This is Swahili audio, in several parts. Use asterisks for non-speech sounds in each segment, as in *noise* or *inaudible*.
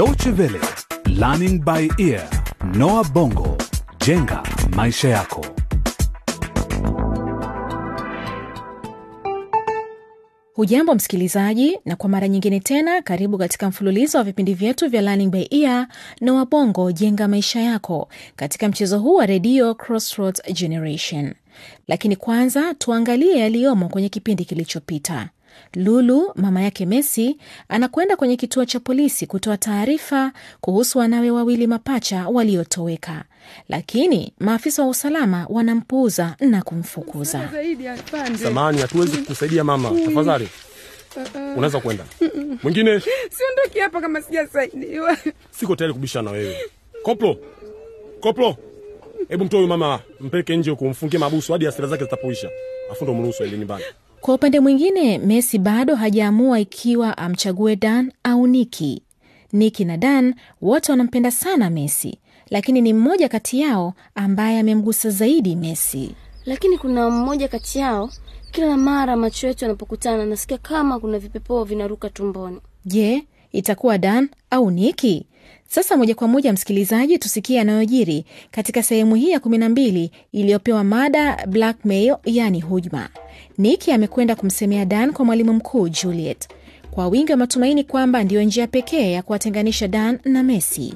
Deutsche Welle, Learning by Ear, Noah Bongo, jenga maisha yako. Hujambo msikilizaji, na kwa mara nyingine tena karibu katika mfululizo wa vipindi vyetu vya Learning by Ear na Wabongo jenga maisha yako katika mchezo huu wa redio Crossroads Generation. Lakini kwanza tuangalie yaliyomo kwenye kipindi kilichopita. Lulu, mama yake Messi, anakwenda kwenye kituo cha polisi kutoa taarifa kuhusu wanawe wawili mapacha waliotoweka, lakini maafisa wa usalama wanampuuza na kumfukuza. Samahani, hatuwezi kukusaidia mama, tafadhali unaweza kwenda. Mwingine Siondoki hapa kama sijasaidiwa. siko tayari kubishana na wewe. Koplo, koplo, hebu mtoe huyu mama, mpeleke nje kumfungie mfungie mabusu hadi hasira zake zitapoisha, afu ndo mruhusu aende nyumbani. Kwa upande mwingine, Messi bado hajaamua ikiwa amchague Dan au Niki. Niki na Dan wote wanampenda sana Messi, lakini ni mmoja kati yao ambaye amemgusa zaidi Messi. lakini kuna mmoja kati yao, kila mara macho yetu yanapokutana nasikia kama kuna vipepoo vinaruka tumboni. Je, itakuwa Dan au Niki? Sasa moja kwa moja, msikilizaji, tusikie yanayojiri katika sehemu hii ya kumi na mbili iliyopewa mada blackmail, yani hujuma. Niki amekwenda kumsemea Dan kwa mwalimu mkuu Juliet kwa wingi wa matumaini kwamba ndiyo njia pekee ya kuwatenganisha Dan na Messi,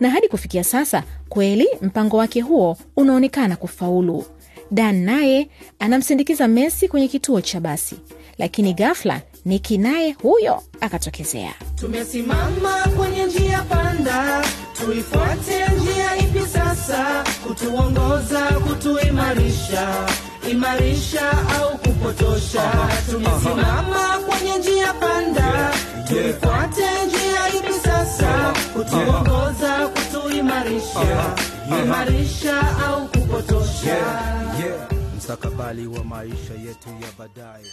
na hadi kufikia sasa kweli mpango wake huo unaonekana kufaulu. Dan naye anamsindikiza Messi kwenye kituo cha basi, lakini ghafla Niki naye huyo akatokezea. Tumesimama kwenye njia panda, tuifuate njia ipi sasa? Kutuongoza, kutuimarisha, imarisha au kupotosha? Tumesimama kwenye njia panda, tuifuate njia ipi sasa? Kutuongoza, kutuimarisha, imarisha au kupotosha? mstakabali wa maisha yetu ya baadaye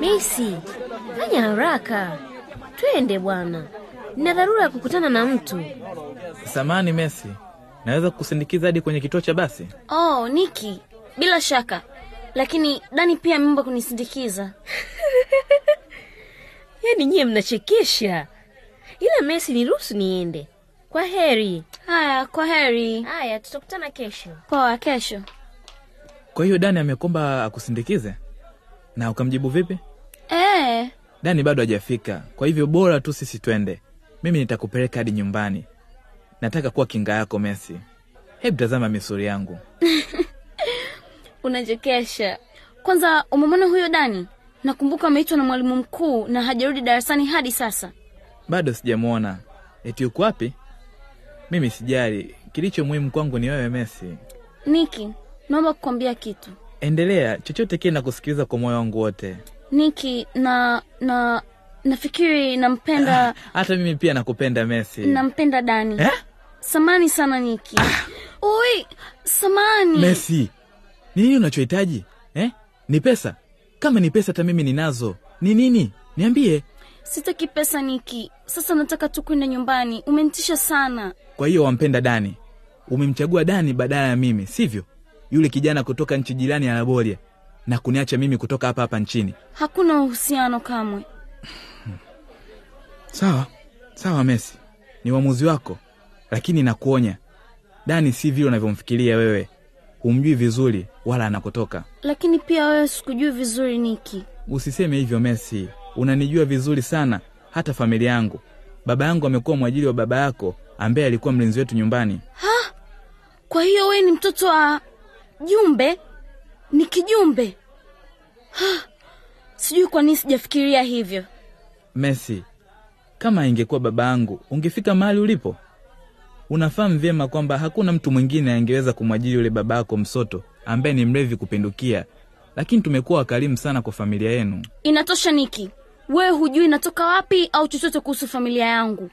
Messi, fanya haraka, twende bwana, nina dharura ya kukutana na mtu. Samani Messi, naweza kukusindikiza hadi kwenye kituo cha basi? Oh, Niki, bila shaka, lakini Dani pia ameomba kunisindikiza. *laughs* yaani nyie mnachekesha ila mesi niruhusu niende kwa heri Haya, kwa heri. haya tutakutana kesho Poa, kesho. Kwa hiyo Dani amekomba akusindikize, na ukamjibu vipi? Eh, Dani bado hajafika, kwa hivyo bora tu sisi twende. Mimi nitakupeleka hadi nyumbani. Nataka kuwa kinga yako Messi. Hebu tazama misuri yangu. *laughs* unachekesha. Kwanza umemwona huyo Dani? Nakumbuka ameitwa na mwalimu mkuu na hajarudi darasani hadi sasa. Bado sijamwona. Eti uko wapi? Mimi sijali, kilicho muhimu kwangu ni wewe Messi. Niki, naomba kukwambia kitu. Endelea, chochote kile nakusikiliza kwa moyo wangu wote. Niki, na na nafikiri nampenda Hata mimi pia nakupenda Messi. nampenda Dani. Eh? Samani sana Niki. Ui, samani. Messi, ni nini unachohitaji eh? Ni pesa? Kama ni pesa, hata mimi ninazo. Ni nini? Niambie. Sitaki pesa Niki. Sasa nataka tu kwenda nyumbani. Umenitisha sana. Kwa hiyo wampenda Dani, umemchagua Dani badala ya mimi, sivyo? Yule kijana kutoka nchi jirani ya Laboria na kuniacha mimi kutoka hapa hapa nchini. Hakuna uhusiano kamwe. Sawa sawa, Messi, ni uamuzi wako, lakini nakuonya, Dani si vile unavyomfikiria wewe. Humjui vizuri wala anakotoka. Lakini pia wewe sikujui vizuri Niki. Usiseme hivyo Messi, unanijua vizuri sana, hata familia yangu. Baba yangu amekuwa mwajiri wa baba yako ambaye alikuwa mlinzi wetu nyumbani. Kwa hiyo wewe ni mtoto wa Jumbe? Ni kijumbe? Ha, Sijui kwa nini sijafikiria hivyo. Messi, kama ingekuwa baba yangu ungefika mahali ulipo. Unafahamu vyema kwamba hakuna mtu mwingine angeweza kumwajiri yule baba yako msoto ambaye ni mlevi kupindukia, lakini tumekuwa wakarimu sana kwa familia yenu. Inatosha Niki, wewe hujui natoka wapi au chochote kuhusu familia yangu.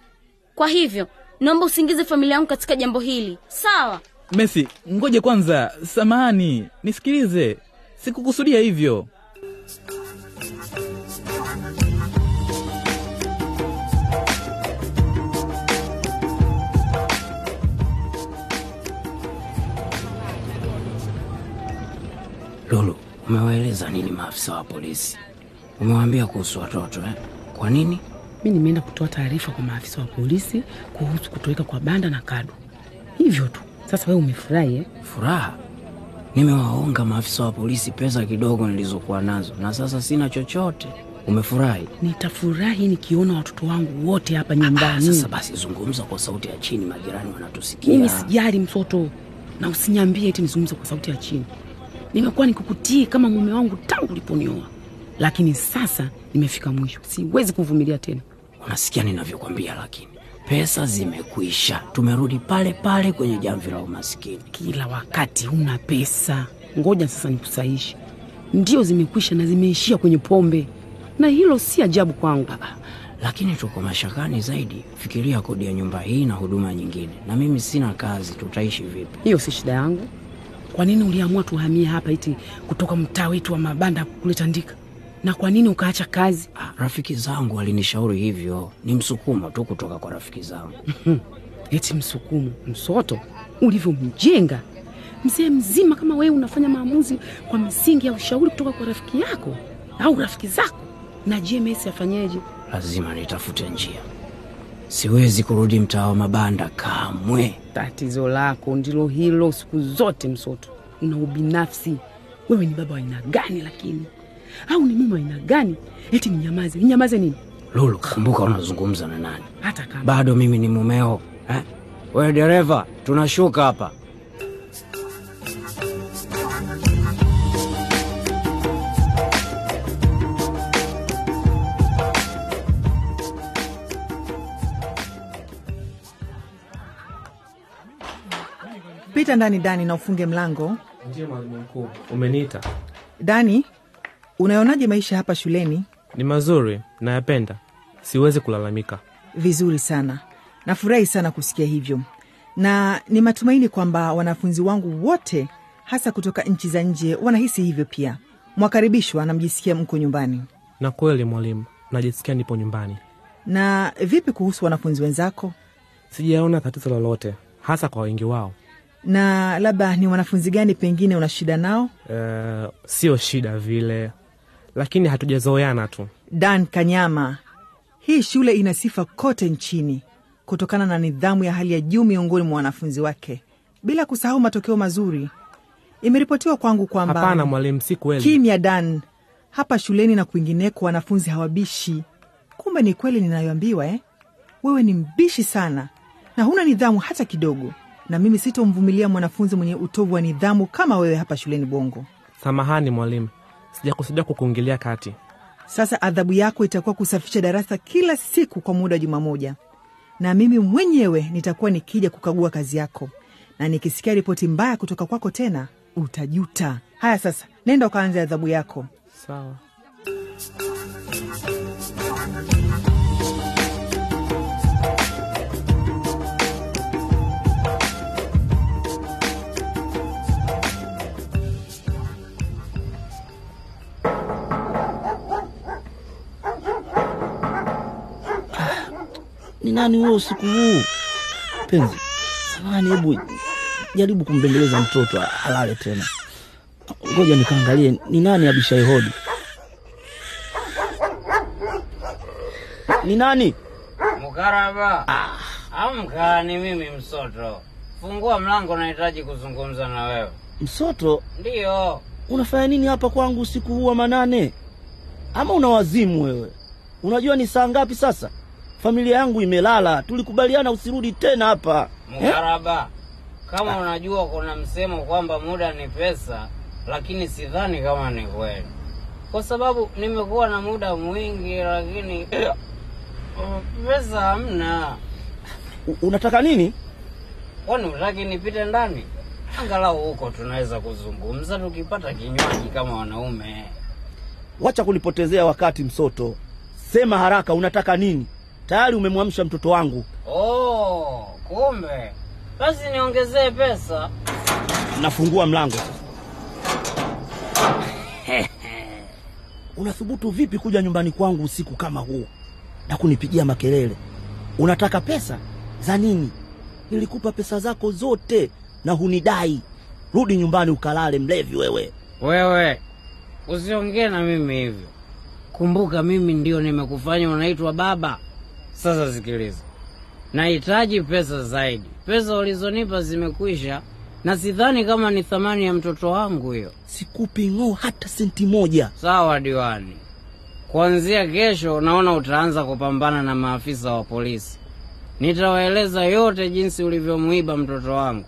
Kwa hivyo naomba usiingize familia yangu katika jambo hili, sawa? Messi, ngoje kwanza, samahani, nisikilize, sikukusudia hivyo. Lulu, umewaeleza nini maafisa wa polisi? Umewaambia kuhusu watoto eh? Kwa nini? Mi nimeenda kutoa taarifa kwa maafisa wa polisi kuhusu kutoweka kwa Banda na Kadu, hivyo tu. Sasa wewe umefurahi eh? Furaha? Nimewaonga maafisa wa polisi pesa kidogo nilizokuwa nazo, na sasa sina chochote. Umefurahi? Nitafurahi nikiona watoto wangu wote hapa nyumbani. Sasa basi, zungumza kwa sauti ya chini, majirani wanatusikia. Mimi sijali mtoto, na usiniambie eti nizungumze kwa sauti ya chini. Nimekuwa nikukutii kama mume wangu tangu uliponioa, lakini sasa nimefika mwisho, siwezi kuvumilia tena. Unasikia ninavyokwambia? Lakini pesa zimekwisha, tumerudi pale pale kwenye jamvi la umaskini. Kila wakati huna pesa. Ngoja sasa nikusaishi ndio zimekwisha na zimeishia kwenye pombe, na hilo si ajabu kwangu. Lakini tuko mashakani zaidi. Fikiria kodi ya nyumba hii na huduma nyingine, na mimi sina kazi, tutaishi vipi? Hiyo si shida yangu. Kwa nini uliamua tuhamie hapa iti kutoka mtaa wetu wa mabanda kule Tandika? Na kwa nini ukaacha kazi? Ah, rafiki zangu walinishauri hivyo, ni msukumo tu kutoka kwa rafiki zangu. *laughs* Eti msukumo? Msoto ulivyomjenga mzee mzima kama wewe unafanya maamuzi kwa misingi ya ushauri kutoka kwa rafiki yako au rafiki zako? Na JMS afanyeje? Lazima nitafute njia, siwezi kurudi mtaa wa mabanda kamwe. Tatizo lako ndilo hilo siku zote, Msoto. Una ubinafsi. Wewe ni baba wa aina gani lakini? Au ni mume aina gani? Eti ninyamaze? Ninyamaze nini? Lulu, kumbuka unazungumza na nani? Hata kama Bado mimi ni mumeo eh? Wewe dereva, tunashuka hapa. Pita ndani Dani na ufunge mlango. Ndiyo mwalimu mkuu, umeniita. Dani, unaonaje maisha hapa shuleni? Ni mazuri, nayapenda, siwezi kulalamika. Vizuri sana, nafurahi sana kusikia hivyo, na ni matumaini kwamba wanafunzi wangu wote hasa kutoka nchi za nje wanahisi hivyo pia. Mwakaribishwa na mjisikia mko nyumbani. Na kweli mwalimu, najisikia nipo nyumbani. Na vipi kuhusu wanafunzi wenzako? Sijaona tatizo lolote, hasa kwa wengi wao. Na labda ni wanafunzi gani pengine una shida nao? Uh, sio shida vile, lakini hatujazoeana tu. Dan Kanyama, hii shule ina sifa kote nchini kutokana na nidhamu ya hali ya juu miongoni mwa wanafunzi wake, bila kusahau matokeo mazuri. Imeripotiwa kwangu kwamba Hapana mwalimu, si kweli. kimya Dan, hapa shuleni na kwingineko wanafunzi hawabishi. Kumbe ni kweli ninayoambiwa eh? Wewe ni mbishi sana na huna nidhamu hata kidogo, na mimi sitomvumilia mwanafunzi mwenye utovu wa nidhamu kama wewe hapa shuleni Bongo. Samahani mwalimu, sijakusudia kukuingilia kati. Sasa adhabu yako itakuwa kusafisha darasa kila siku kwa muda wa juma moja, na mimi mwenyewe nitakuwa nikija kukagua kazi yako, na nikisikia ripoti mbaya kutoka kwako tena utajuta. Haya, sasa nenda ukaanze adhabu yako. Sawa. Ni nani huyo usiku huu? Penzi, samahani, hebu jaribu kumbembeleza mtoto alale tena. Ngoja nikaangalie ni nani abishaye hodi. Ni nani? Mukaraba, amka, ni mimi Msoto. Fungua mlango, nahitaji kuzungumza na wewe. Msoto, Ndiyo, unafanya nini hapa kwangu usiku huu wa manane? Ama una wazimu wewe? Unajua ni saa ngapi sasa? Familia yangu imelala, tulikubaliana usirudi tena hapa mkaraba kama unajua kuna msemo kwamba muda ni pesa, lakini sidhani kama ni kweli, kwa sababu nimekuwa na muda mwingi, lakini pesa hamna. Unataka nini? Kwani utaki nipite ndani? Angalau huko tunaweza kuzungumza tukipata kinywaji kama wanaume. Wacha kunipotezea wakati Msoto, sema haraka, unataka nini? Tayari umemwamsha mtoto wangu. Oh, kumbe basi niongezee pesa. Nafungua mlango. *laughs* Unathubutu vipi kuja nyumbani kwangu usiku kama huu na kunipigia makelele? Unataka pesa za nini? Nilikupa pesa zako zote na hunidai. Rudi nyumbani ukalale, mlevi wewe. Wewe usiongee na mimi hivyo. Kumbuka mimi ndio nimekufanya unaitwa baba. Sasa sikiliza, nahitaji pesa zaidi. Pesa ulizonipa zimekwisha, na sidhani kama ni thamani ya mtoto wangu hiyo. Sikupi ng'oo hata senti moja. Sawa diwani, kuanzia kesho naona utaanza kupambana na maafisa wa polisi. Nitawaeleza yote jinsi ulivyomuiba mtoto wangu.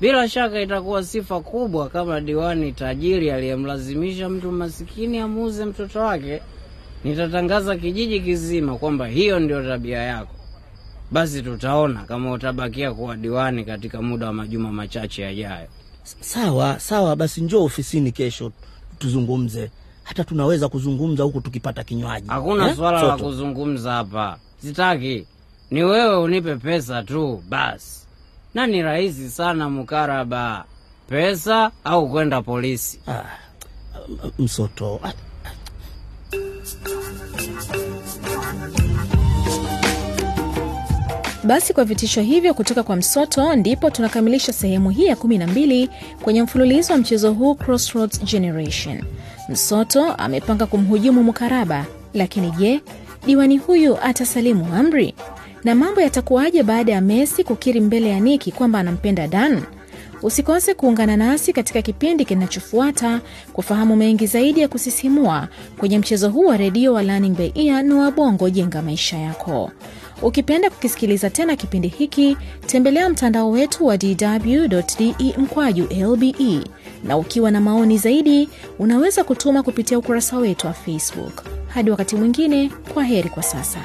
Bila shaka itakuwa sifa kubwa kama diwani tajiri aliyemlazimisha mtu masikini amuuze mtoto wake. Nitatangaza kijiji kizima kwamba hiyo ndio tabia yako. Basi tutaona kama utabakia kuwa diwani katika muda wa majuma machache yajayo. Sawa sawa, basi njoo ofisini kesho tuzungumze. Hata tunaweza kuzungumza huku tukipata kinywaji. Hakuna Eh, swala la kuzungumza hapa, sitaki. Ni wewe unipe pesa tu basi, na ni rahisi sana mkaraba, pesa au kwenda polisi. Msoto, ah, Basi kwa vitisho hivyo kutoka kwa Msoto, ndipo tunakamilisha sehemu hii ya 12 kwenye mfululizo wa mchezo huu Crossroads Generation. Msoto amepanga kumhujumu Mukaraba, lakini je, diwani huyu atasalimu amri? Na mambo yatakuwaje baada ya Messi kukiri mbele ya Niki kwamba anampenda Dan? Usikose kuungana nasi katika kipindi kinachofuata kufahamu mengi zaidi ya kusisimua kwenye mchezo huu wa redio wa Learning by Ear na Wabongo Jenga Maisha Yako. Ukipenda kukisikiliza tena kipindi hiki, tembelea mtandao wetu wa dw.de mkwaju lbe, na ukiwa na maoni zaidi, unaweza kutuma kupitia ukurasa wetu wa Facebook. Hadi wakati mwingine, kwa heri kwa sasa.